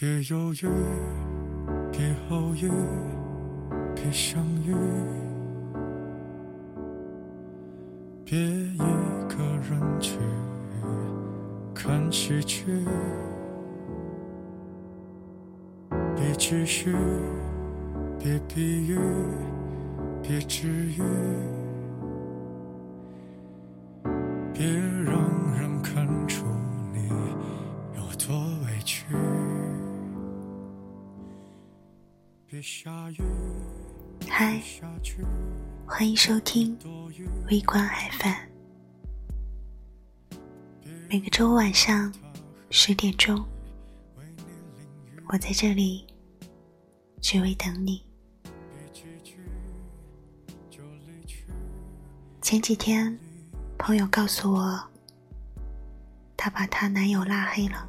别犹豫，别犹豫，别相遇，别一个人去看喜剧，别继续，别比喻，别治愈，别嗨，欢迎收听微观海饭。每个周五晚上十点钟，我在这里只为等你。前几天，朋友告诉我，她把她男友拉黑了。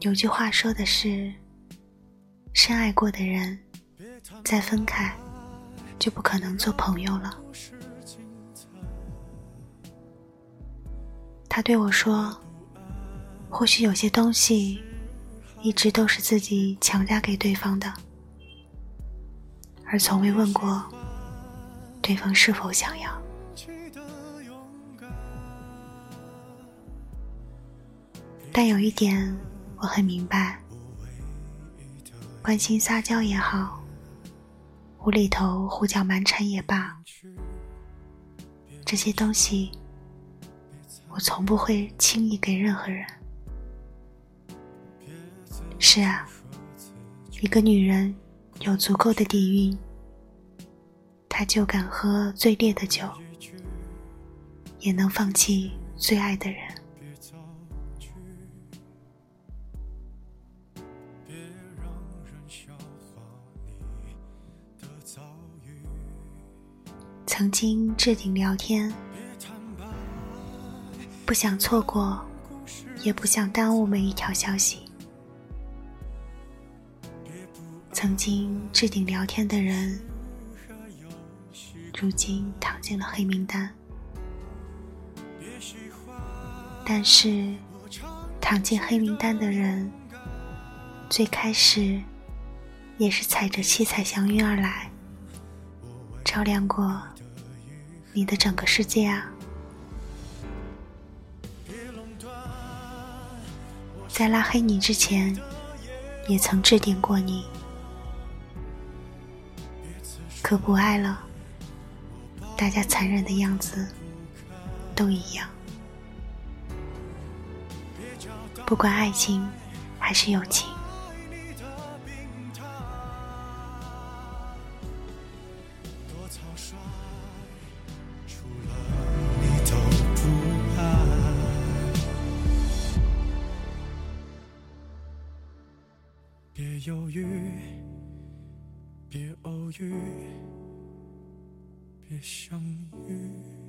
有句话说的是。深爱过的人，再分开，就不可能做朋友了。他对我说：“或许有些东西，一直都是自己强加给对方的，而从未问过对方是否想要。”但有一点，我很明白。关心撒娇也好，无厘头胡搅蛮缠也罢，这些东西我从不会轻易给任何人。是啊，一个女人有足够的底蕴，她就敢喝最烈的酒，也能放弃最爱的人。曾经置顶聊天，不想错过，也不想耽误每一条消息。曾经置顶聊天的人，如今躺进了黑名单。但是，躺进黑名单的人，最开始也是踩着七彩祥云而来，照亮过。你的整个世界啊，在拉黑你之前，也曾置顶过你，可不爱了，大家残忍的样子都一样，不管爱情还是友情。好帅除了你都不爱。别犹豫别偶遇别相遇。